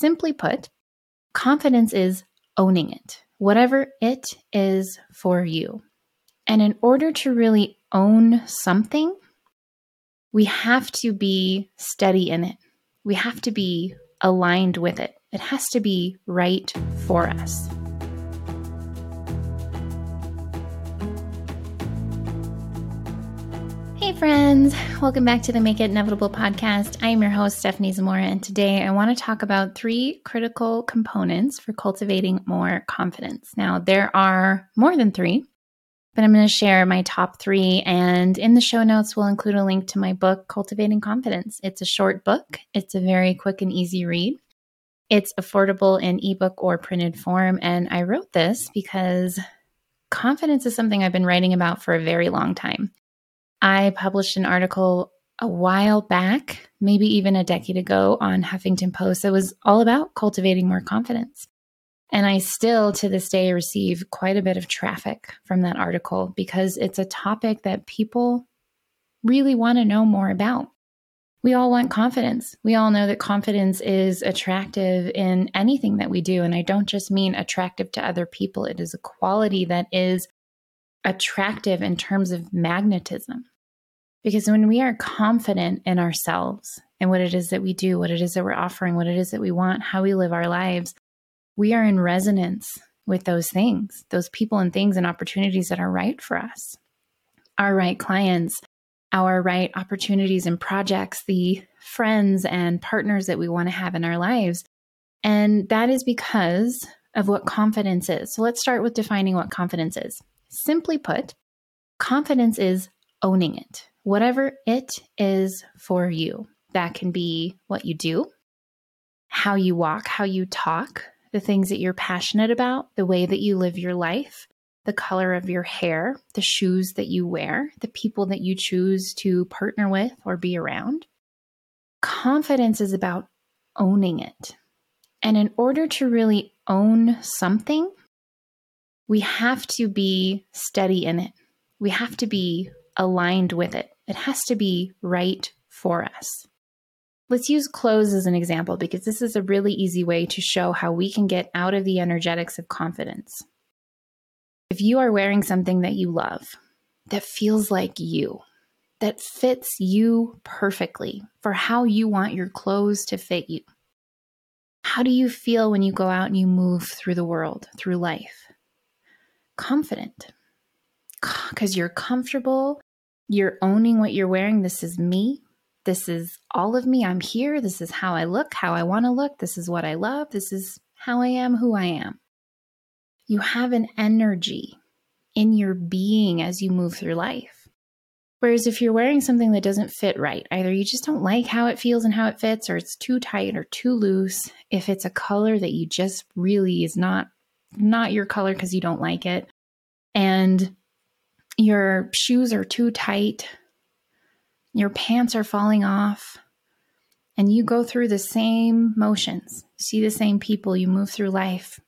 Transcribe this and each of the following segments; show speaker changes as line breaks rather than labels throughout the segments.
Simply put, confidence is owning it, whatever it is for you. And in order to really own something, we have to be steady in it. We have to be aligned with it. It has to be right for us. Friends. Welcome back to the Make It Inevitable podcast. I am your host, Stephanie Zamora, and today I want to talk about three critical components for cultivating more confidence. Now, there are more than three, but I'm going to share my top three. And in the show notes, we'll include a link to my book, Cultivating Confidence. It's a short book, it's a very quick and easy read. It's affordable in ebook or printed form. And I wrote this because confidence is something I've been writing about for a very long time. I published an article a while back, maybe even a decade ago, on Huffington Post that was all about cultivating more confidence. And I still to this day receive quite a bit of traffic from that article because it's a topic that people really want to know more about we all want confidence. We all know that confidence is attractive in anything that we do. And I don't just mean attractive to other people, it is a quality that is attractive in terms of magnetism. Because when we are confident in ourselves and what it is that we do, what it is that we're offering, what it is that we want, how we live our lives, we are in resonance with those things, those people and things and opportunities that are right for us. Our right clients, our right opportunities and projects, the friends and partners that we want to have in our lives. And that is because of what confidence is. So let's start with defining what confidence is. Simply put, confidence is owning it, whatever it is for you. That can be what you do, how you walk, how you talk, the things that you're passionate about, the way that you live your life, the color of your hair, the shoes that you wear, the people that you choose to partner with or be around. Confidence is about owning it. And in order to really own something, we have to be steady in it. We have to be aligned with it. It has to be right for us. Let's use clothes as an example because this is a really easy way to show how we can get out of the energetics of confidence. If you are wearing something that you love, that feels like you, that fits you perfectly for how you want your clothes to fit you, how do you feel when you go out and you move through the world, through life? Confident. Because you're comfortable, you're owning what you're wearing. This is me. This is all of me. I'm here. This is how I look, how I want to look. This is what I love. This is how I am, who I am you have an energy in your being as you move through life. Whereas if you're wearing something that doesn't fit right, either you just don't like how it feels and how it fits, or it's too tight or too loose, if it's a color that you just really is not not your color because you don't like it, and your shoes are too tight, your pants are falling off, and you go through the same motions, see the same people, you move through life,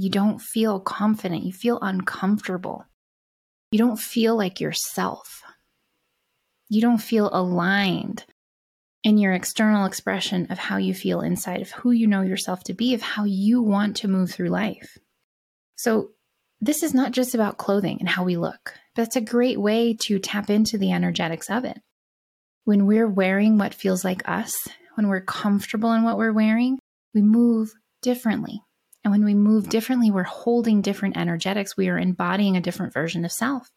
you don't feel confident. You feel uncomfortable. You don't feel like yourself. You don't feel aligned in your external expression of how you feel inside, of who you know yourself to be, of how you want to move through life. So, this is not just about clothing and how we look. That's a great way to tap into the energetics of it. When we're wearing what feels like us, when we're comfortable in what we're wearing, we move differently. And when we move differently, we're holding different energetics. We are embodying a different version of self,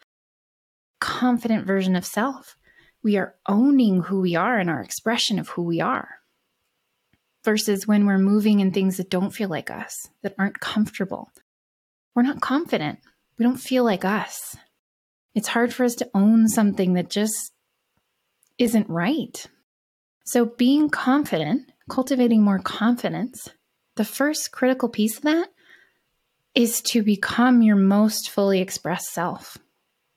confident version of self. We are owning who we are and our expression of who we are. Versus when we're moving in things that don't feel like us, that aren't comfortable. We're not confident. We don't feel like us. It's hard for us to own something that just isn't right. So, being confident, cultivating more confidence, the first critical piece of that is to become your most fully expressed self,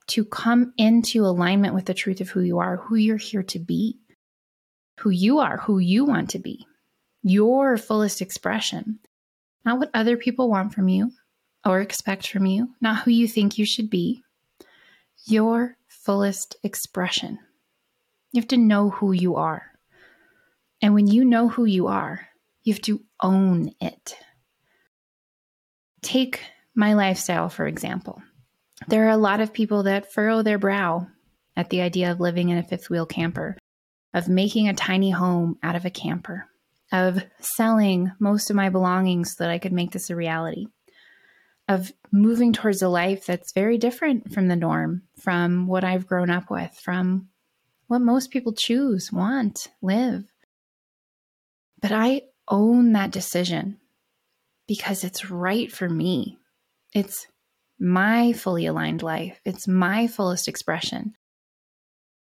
to come into alignment with the truth of who you are, who you're here to be, who you are, who you want to be, your fullest expression, not what other people want from you or expect from you, not who you think you should be, your fullest expression. You have to know who you are. And when you know who you are, You have to own it. Take my lifestyle, for example. There are a lot of people that furrow their brow at the idea of living in a fifth wheel camper, of making a tiny home out of a camper, of selling most of my belongings so that I could make this a reality, of moving towards a life that's very different from the norm, from what I've grown up with, from what most people choose, want, live. But I own that decision because it's right for me. It's my fully aligned life, it's my fullest expression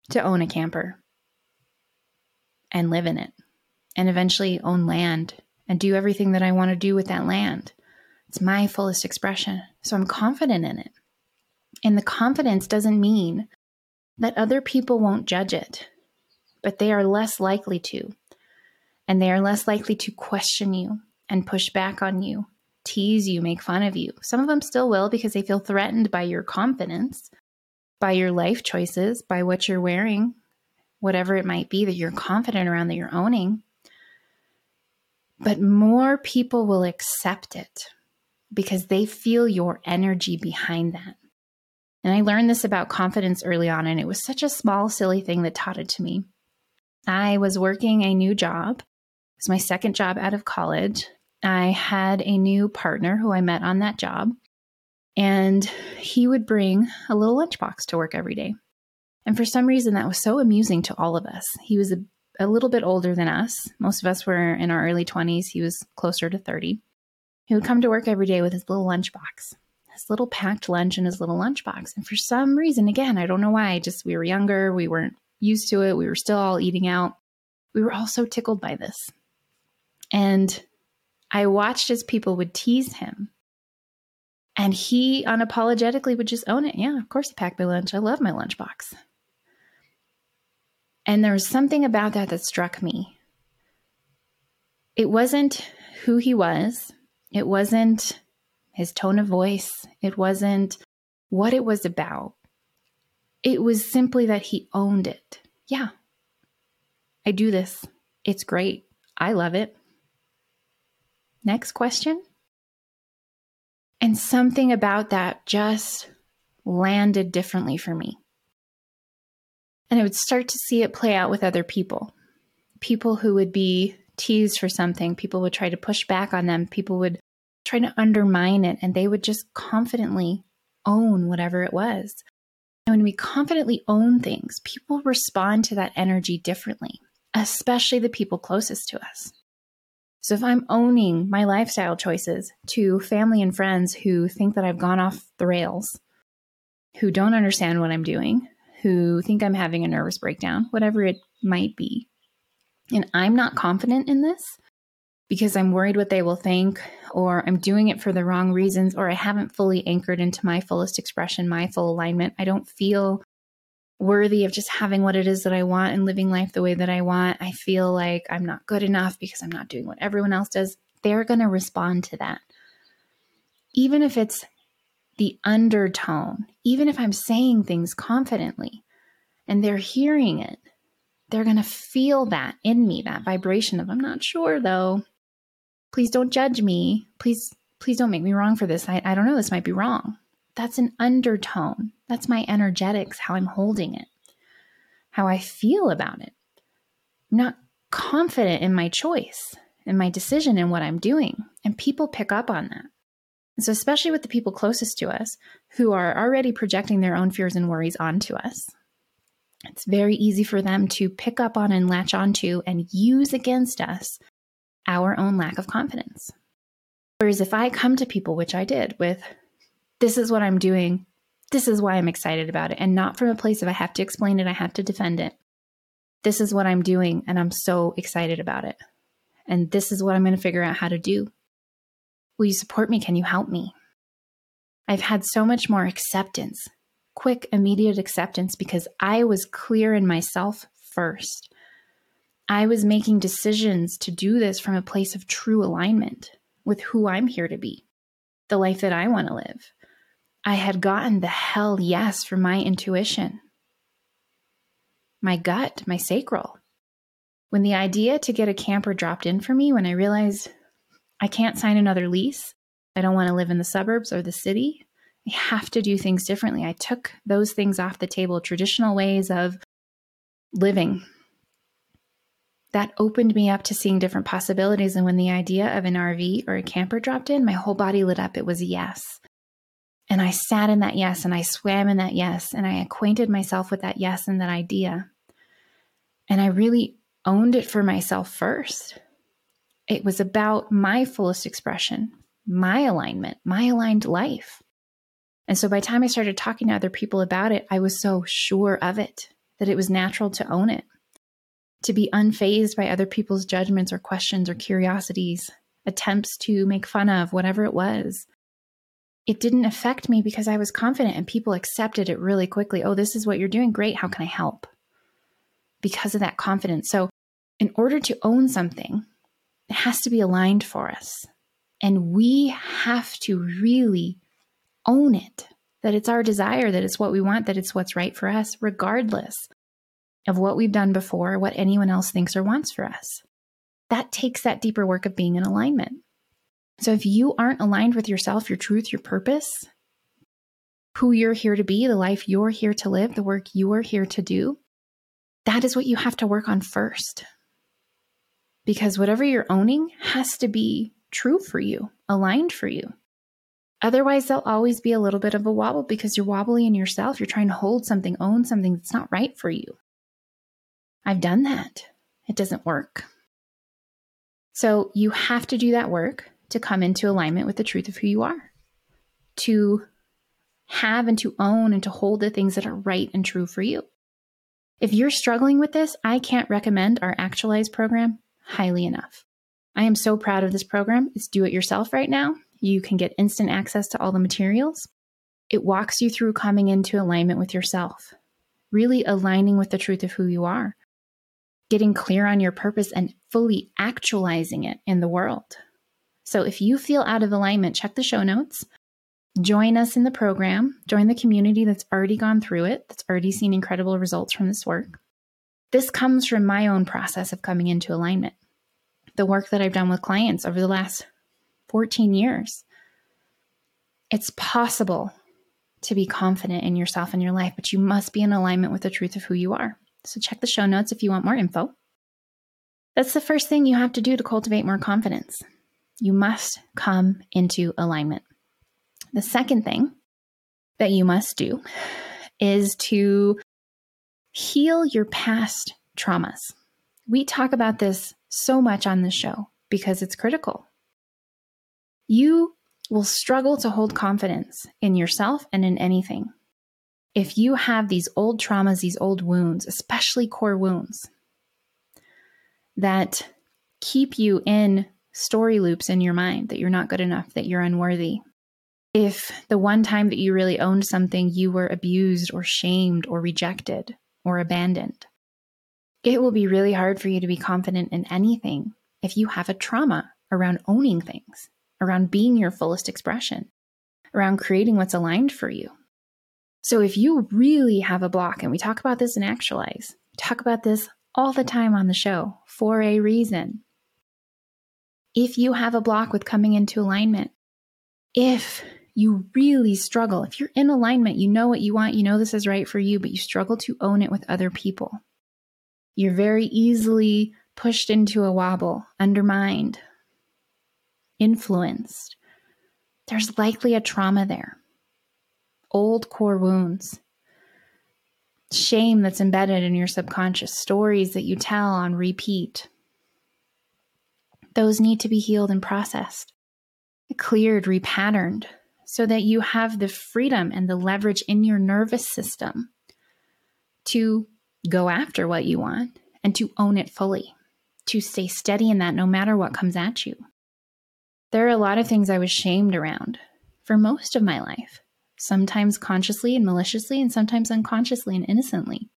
to own a camper and live in it and eventually own land and do everything that I want to do with that land. It's my fullest expression. So I'm confident in it. And the confidence doesn't mean that other people won't judge it, but they are less likely to. And they are less likely to question you and push back on you, tease you, make fun of you. Some of them still will because they feel threatened by your confidence, by your life choices, by what you're wearing, whatever it might be that you're confident around that you're owning. But more people will accept it because they feel your energy behind that. And I learned this about confidence early on, and it was such a small, silly thing that taught it to me. I was working a new job. It was my second job out of college. I had a new partner who I met on that job, and he would bring a little lunchbox to work every day. And for some reason, that was so amusing to all of us. He was a, a little bit older than us. Most of us were in our early 20s. He was closer to 30. He would come to work every day with his little lunchbox his little packed lunch in his little lunchbox. And for some reason, again, I don't know why, just we were younger, we weren't used to it, we were still all eating out. We were all so tickled by this. And I watched as people would tease him. And he unapologetically would just own it. Yeah, of course he packed my lunch. I love my lunchbox. And there was something about that that struck me. It wasn't who he was, it wasn't his tone of voice. It wasn't what it was about. It was simply that he owned it. Yeah, I do this. It's great. I love it. Next question. And something about that just landed differently for me. And I would start to see it play out with other people. People who would be teased for something, people would try to push back on them, people would trying to undermine it, and they would just confidently own whatever it was. And when we confidently own things, people respond to that energy differently, especially the people closest to us. So if I'm owning my lifestyle choices to family and friends who think that I've gone off the rails, who don't understand what I'm doing, who think I'm having a nervous breakdown, whatever it might be, and I'm not confident in this, because I'm worried what they will think, or I'm doing it for the wrong reasons, or I haven't fully anchored into my fullest expression, my full alignment. I don't feel worthy of just having what it is that I want and living life the way that I want. I feel like I'm not good enough because I'm not doing what everyone else does. They're going to respond to that. Even if it's the undertone, even if I'm saying things confidently and they're hearing it, they're going to feel that in me, that vibration of, I'm not sure though please don't judge me. Please, please don't make me wrong for this. I, I don't know, this might be wrong. That's an undertone. That's my energetics, how I'm holding it, how I feel about it. I'm not confident in my choice, in my decision, in what I'm doing. And people pick up on that. And so, especially with the people closest to us who are already projecting their own fears and worries onto us, it's very easy for them to pick up on and latch onto and use against us our own lack of confidence. Whereas if I come to people, which I did, with this is what I'm doing, this is why I'm excited about it, and not from a place of I have to explain it, I have to defend it. This is what I'm doing, and I'm so excited about it. And this is what I'm going to figure out how to do. Will you support me? Can you help me? I've had so much more acceptance, quick, immediate acceptance, because I was clear in myself first. I was making decisions to do this from a place of true alignment with who I'm here to be, the life that I want to live. I had gotten the hell yes from my intuition, my gut, my sacral, When the idea to get a camper dropped in for me, when I realized I can't sign another lease, I don't want to live in the suburbs or the city, I have to do things differently. I took those things off the table, traditional ways of living. That opened me up to seeing different possibilities. And when the idea of an RV or a camper dropped in, my whole body lit up. It was a yes. And I sat in that yes and I swam in that yes and I acquainted myself with that yes and that idea. And I really owned it for myself first. It was about my fullest expression, my alignment, my aligned life. And so by the time I started talking to other people about it, I was so sure of it that it was natural to own it, to be unfazed by other people's judgments or questions or curiosities, attempts to make fun of, whatever it was. It didn't affect me because I was confident and people accepted it really quickly. Oh, this is what you're doing. Great. How can I help? Because of that confidence. So, in order to own something, it has to be aligned for us. And we have to really own it that it's our desire, that it's what we want, that it's what's right for us, regardless of what we've done before, what anyone else thinks or wants for us. That takes that deeper work of being in alignment. So if you aren't aligned with yourself, your truth, your purpose, who you're here to be, the life you're here to live, the work you're here to do, that is what you have to work on first. Because whatever you're owning has to be true for you, aligned for you. Otherwise, there'll always be a little bit of a wobble because you're wobbly in yourself. You're trying to hold something, own something that's not right for you. I've done that. It doesn't work. So you have to do that work to come into alignment with the truth of who you are, to have and to own and to hold the things that are right and true for you. If you're struggling with this, I can't recommend our Actualize program highly enough. I am so proud of this program. It's do it yourself right now. You can get instant access to all the materials. It walks you through coming into alignment with yourself, really aligning with the truth of who you are, getting clear on your purpose and fully actualizing it in the world. So if you feel out of alignment, check the show notes. Join us in the program, join the community that's already gone through it, that's already seen incredible results from this work. This comes from my own process of coming into alignment. The work that I've done with clients over the last 14 years. It's possible to be confident in yourself and your life, but you must be in alignment with the truth of who you are. So check the show notes if you want more info. That's the first thing you have to do to cultivate more confidence. You must come into alignment. The second thing that you must do is to heal your past traumas. We talk about this so much on the show because it's critical you will struggle to hold confidence in yourself and in anything. If you have these old traumas, these old wounds, especially core wounds, that keep you in story loops in your mind that you're not good enough, that you're unworthy. If the one time that you really owned something, you were abused or shamed or rejected or abandoned, it will be really hard for you to be confident in anything if you have a trauma around owning things around being your fullest expression, around creating what's aligned for you. So if you really have a block, and we talk about this in Actualize, talk about this all the time on the show for a reason. If you have a block with coming into alignment, if you really struggle, if you're in alignment, you know what you want, you know this is right for you, but you struggle to own it with other people, you're very easily pushed into a wobble, undermined, influenced, there's likely a trauma there. Old core wounds, shame that's embedded in your subconscious, stories that you tell on repeat. Those need to be healed and processed, cleared, repatterned, so that you have the freedom and the leverage in your nervous system to go after what you want and to own it fully, to stay steady in that no matter what comes at you. There are a lot of things I was shamed around for most of my life, sometimes consciously and maliciously, and sometimes unconsciously and innocently.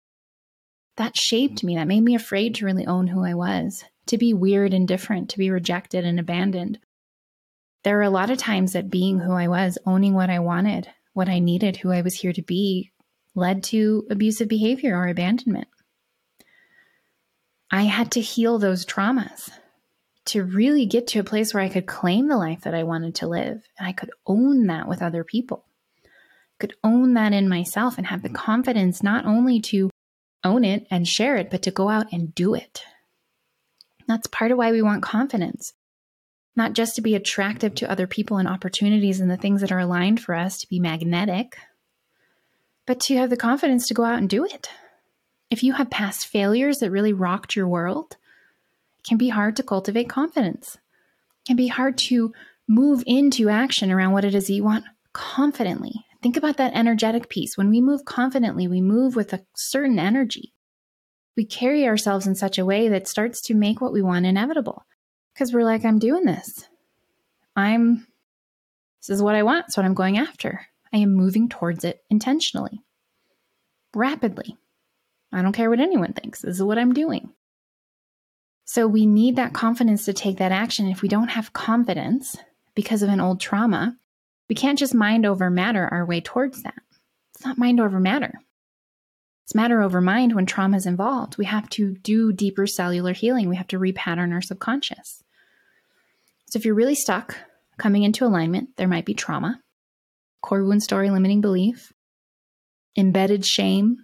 That shaped me. That made me afraid to really own who I was, to be weird and different, to be rejected and abandoned. There were a lot of times that being who I was, owning what I wanted, what I needed, who I was here to be, led to abusive behavior or abandonment. I had to heal those traumas to really get to a place where I could claim the life that I wanted to live and I could own that with other people. Could own that in myself and have the mm. confidence not only to own it and share it, but to go out and do it. That's part of why we want confidence. Not just to be attractive to other people and opportunities and the things that are aligned for us, to be magnetic, but to have the confidence to go out and do it. If you have past failures that really rocked your world, it can be hard to cultivate confidence. It can be hard to move into action around what it is you want confidently. Think about that energetic piece. When we move confidently, we move with a certain energy. We carry ourselves in such a way that starts to make what we want inevitable because we're like, I'm doing this. I'm, this is what I want. It's what I'm going after. I am moving towards it intentionally, rapidly. I don't care what anyone thinks. This is what I'm doing. So we need that confidence to take that action. If we don't have confidence because of an old trauma, we can't just mind over matter our way towards that. It's not mind over matter. It's matter over mind when trauma is involved. We have to do deeper cellular healing. We have to repattern our subconscious. So if you're really stuck coming into alignment, there might be trauma, core wound story, limiting belief, embedded shame,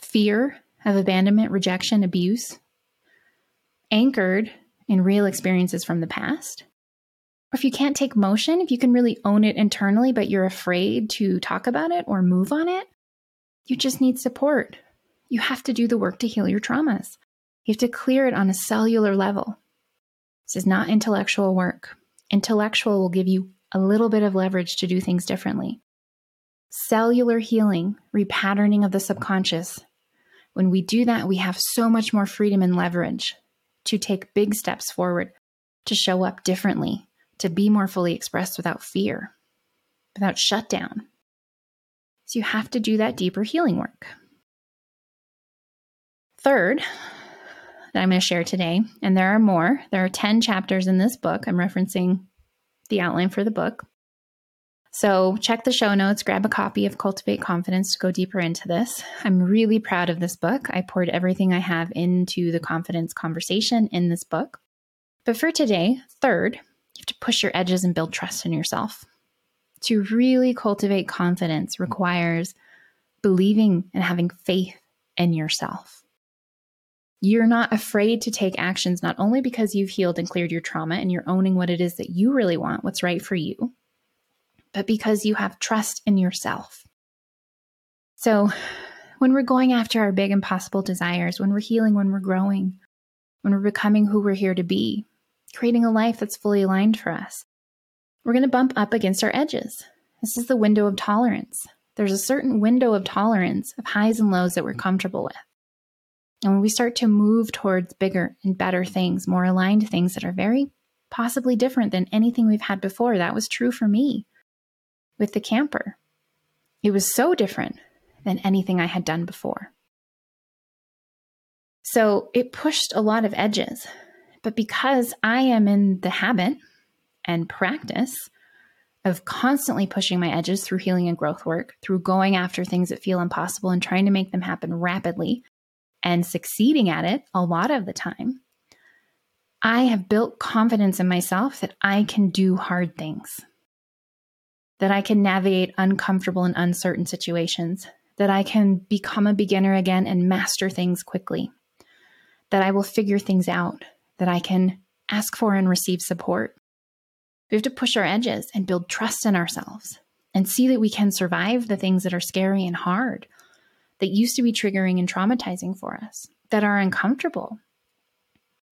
fear of abandonment, rejection, abuse, anchored in real experiences from the past. If you can't take motion, if you can really own it internally, but you're afraid to talk about it or move on it, you just need support. You have to do the work to heal your traumas. You have to clear it on a cellular level. This is not intellectual work. Intellectual will give you a little bit of leverage to do things differently. Cellular healing, repatterning of the subconscious, when we do that, we have so much more freedom and leverage to take big steps forward, to show up differently, to be more fully expressed without fear, without shutdown. So you have to do that deeper healing work. Third, that I'm going to share today, and there are more, there are 10 chapters in this book. I'm referencing the outline for the book. So check the show notes, grab a copy of Cultivate Confidence to go deeper into this. I'm really proud of this book. I poured everything I have into the confidence conversation in this book. But for today, third, you have to push your edges and build trust in yourself. To really cultivate confidence requires believing and having faith in yourself. You're not afraid to take actions not only because you've healed and cleared your trauma and you're owning what it is that you really want, what's right for you, but because you have trust in yourself. So, when we're going after our big impossible desires, when we're healing, when we're growing, when we're becoming who we're here to be, creating a life that's fully aligned for us, we're going to bump up against our edges. This is the window of tolerance. There's a certain window of tolerance of highs and lows that we're comfortable with. And when we start to move towards bigger and better things, more aligned things that are very possibly different than anything we've had before, that was true for me with the camper. It was so different than anything I had done before. So it pushed a lot of edges. But because I am in the habit and practice of constantly pushing my edges through healing and growth work, through going after things that feel impossible and trying to make them happen rapidly and succeeding at it a lot of the time, I have built confidence in myself that I can do hard things that I can navigate uncomfortable and uncertain situations, that I can become a beginner again and master things quickly, that I will figure things out, that I can ask for and receive support. We have to push our edges and build trust in ourselves and see that we can survive the things that are scary and hard, that used to be triggering and traumatizing for us, that are uncomfortable.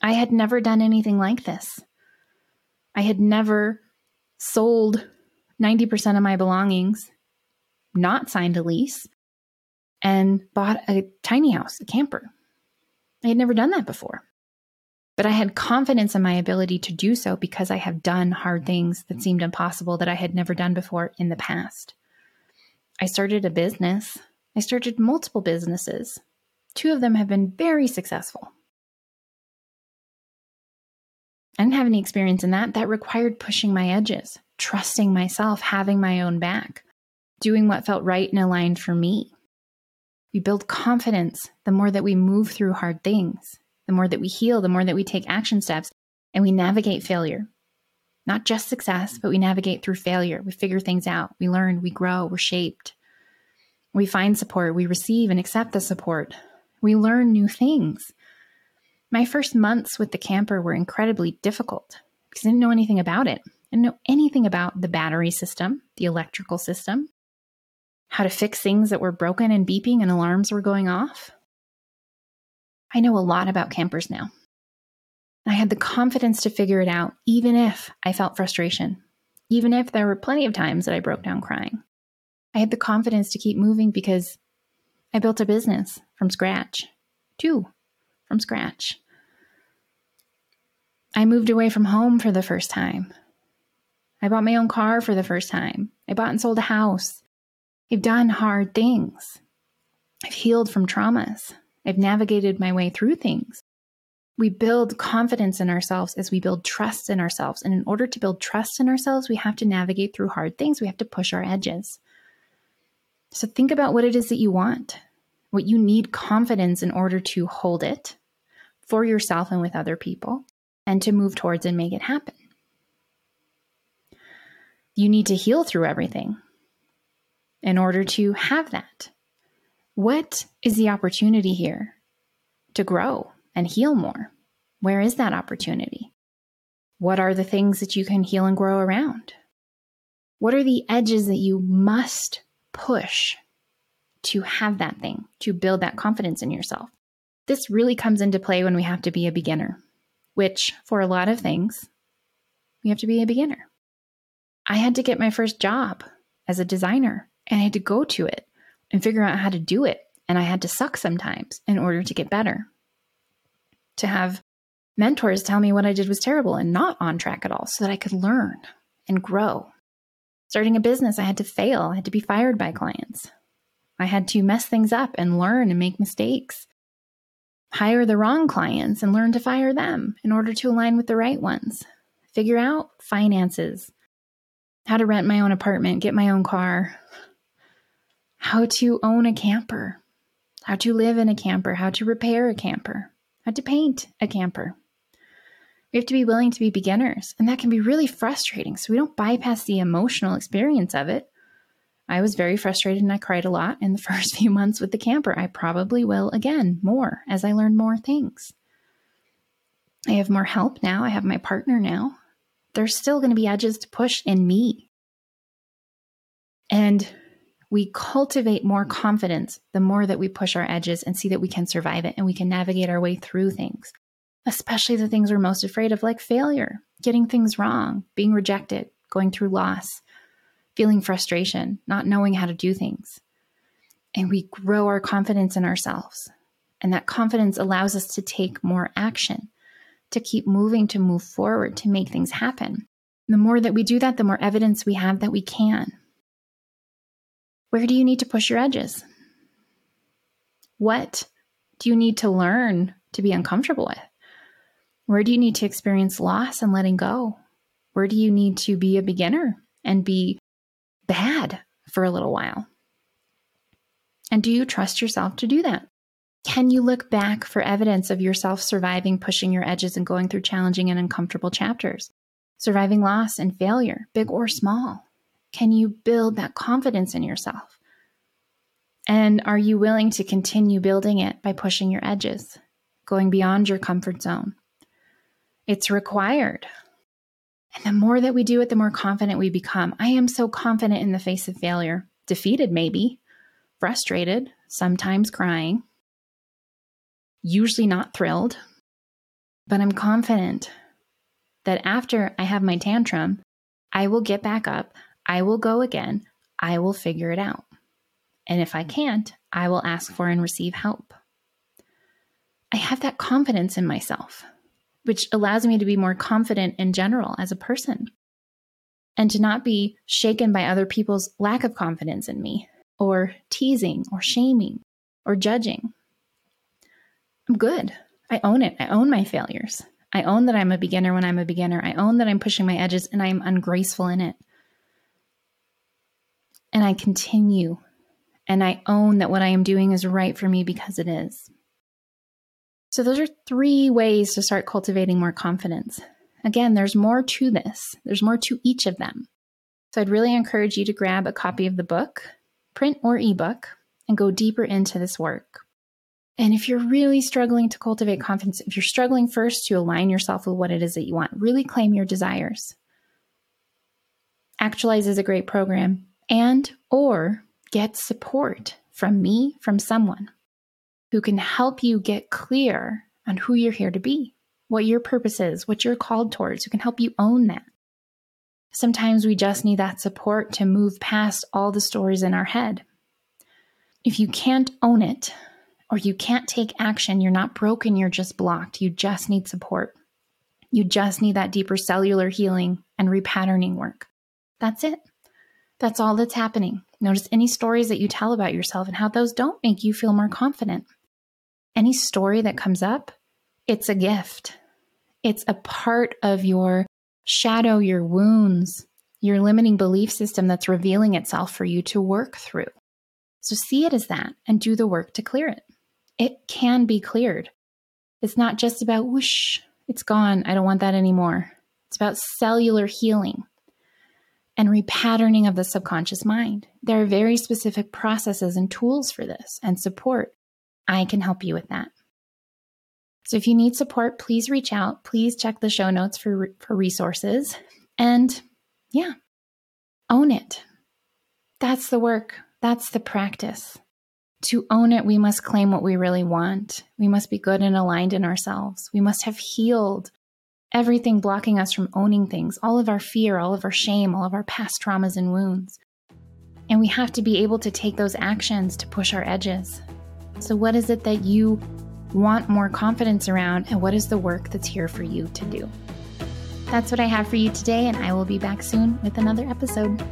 I had never done anything like this. I had never sold 90% of my belongings, not signed a lease, and bought a tiny house, a camper. I had never done that before. But I had confidence in my ability to do so because I have done hard things that seemed impossible that I had never done before in the past. I started a business. I started multiple businesses. Two of them have been very successful. I didn't have any experience in that. That required pushing my edges, trusting myself, having my own back, doing what felt right and aligned for me. We build confidence the more that we move through hard things. The more that we heal, the more that we take action steps and we navigate failure. Not just success, but we navigate through failure. We figure things out. We learn, we grow, we're shaped. We find support, we receive and accept the support. We learn new things. My first months with the camper were incredibly difficult because I didn't know anything about it. I didn't know anything about the battery system, the electrical system, how to fix things that were broken and beeping and alarms were going off. I know a lot about campers now. I had the confidence to figure it out, even if I felt frustration, even if there were plenty of times that I broke down crying. I had the confidence to keep moving because I built a business from scratch, two from scratch. I moved away from home for the first time. I bought my own car for the first time. I bought and sold a house. I've done hard things. I've healed from traumas. I've navigated my way through things. We build confidence in ourselves as we build trust in ourselves. And in order to build trust in ourselves, we have to navigate through hard things. We have to push our edges. So think about what it is that you want, what you need confidence in order to hold it for yourself and with other people, and to move towards and make it happen. You need to heal through everything in order to have that. What is the opportunity here to grow and heal more? Where is that opportunity? What are the things that you can heal and grow around? What are the edges that you must push to have that thing, to build that confidence in yourself? This really comes into play when we have to be a beginner, which for a lot of things, we have to be a beginner. I had to get my first job as a designer and I had to go to it and figure out how to do it. And I had to suck sometimes in order to get better. To have mentors tell me what I did was terrible and not on track at all so that I could learn and grow. Starting a business, I had to fail, I had to be fired by clients. I had to mess things up and learn and make mistakes. Hire the wrong clients and learn to fire them in order to align with the right ones. Figure out finances, how to rent my own apartment, get my own car, how to own a camper, how to live in a camper, how to repair a camper, how to paint a camper. We have to be willing to be beginners, and that can be really frustrating. So we don't bypass the emotional experience of it. I was very frustrated and I cried a lot in the first few months with the camper. I probably will again more as I learn more things. I have more help now. I have my partner now. There's still going to be edges to push in me. And we cultivate more confidence the more that we push our edges and see that we can survive it and we can navigate our way through things, especially the things we're most afraid of, like failure, getting things wrong, being rejected, going through loss, feeling frustration, not knowing how to do things. And we grow our confidence in ourselves. And that confidence allows us to take more action, to keep moving, to move forward, to make things happen. The more that we do that, the more evidence we have that we can. Where do you need to push your edges? What do you need to learn to be uncomfortable with? Where do you need to experience loss and letting go? Where do you need to be a beginner and be bad for a little while? And do you trust yourself to do that? Can you look back for evidence of yourself surviving, pushing your edges, and going through challenging and uncomfortable chapters? Surviving loss and failure, big or small? Can you build that confidence in yourself? And are you willing to continue building it by pushing your edges, going beyond your comfort zone? It's required. And the more that we do it, the more confident we become. I am so confident in the face of failure, defeated, maybe, frustrated, sometimes crying, usually not thrilled, but I'm confident that after I have my tantrum, I will get back up. I will go again. I will figure it out. And if I hmm. can't, I will ask for and receive help. I have that confidence in myself, which allows me to be more confident in general as a person and to not be shaken by other people's lack of confidence in me or teasing or shaming or judging. I'm good. I own it. I own my failures. I own that I'm a beginner when I'm a beginner. I own that I'm pushing my edges and I'm ungraceful in it and I continue and I own that what I am doing is right for me because it is. So, those are three ways to start cultivating more confidence. Again, there's more to this, there's more to each of them. So, I'd really encourage you to grab a copy of the book, print or ebook, and go deeper into this work. And if you're really struggling to cultivate confidence, if you're struggling first to align yourself with what it is that you want, really claim your desires. Actualize is a great program and or get support from me, from someone who can help you get clear on who you're here to be, what your purpose is, what you're called towards, who can help you own that. Sometimes we just need that support to move past all the stories in our head. If you can't own it, or you can't take action, you're not broken, you're just blocked. You just need support. You just need that deeper cellular healing and repatterning work. That's it. That's all that's happening. Notice any stories that you tell about yourself and how those don't make you feel more confident. Any story that comes up, it's a gift. It's a part of your shadow, your wounds, your limiting belief system that's revealing itself for you to work through. So see it as that and do the work to clear it it can be cleared. It's not just about whoosh, it's gone. I don't want that anymore. It's about cellular healing and repatterning of the subconscious mind. There are very specific processes and tools for this and support. I can help you with that. So if you need support, please reach out. Please check the show notes for, for resources. And yeah, own it. That's the work, that's the practice. To own it, we must claim what we really want. We must be good and aligned in ourselves. We must have healed everything blocking us from owning things, all of our fear, all of our shame, all of our past traumas and wounds. And we have to be able to take those actions to push our edges. So, what is it that you want more confidence around, and what is the work that's here for you to do? That's what I have for you today, and I will be back soon with another episode.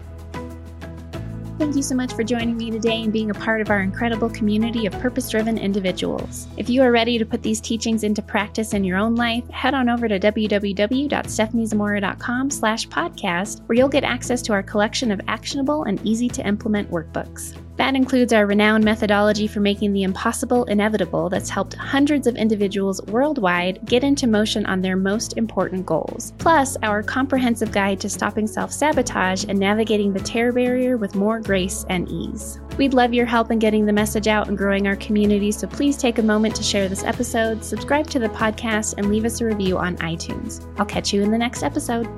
Thank you so much for joining me today and being a part of our incredible community of purpose-driven individuals. If you are ready to put these teachings into practice in your own life, head on over to www.stephaniezamora.com slash podcast, where you'll get access to our collection of actionable and easy to implement workbooks. That includes our renowned methodology for making the impossible inevitable that's helped hundreds of individuals worldwide get into motion on their most important goals. Plus, our comprehensive guide to stopping self sabotage and navigating the terror barrier with more grace and ease. We'd love your help in getting the message out and growing our community, so please take a moment to share this episode, subscribe to the podcast, and leave us a review on iTunes. I'll catch you in the next episode.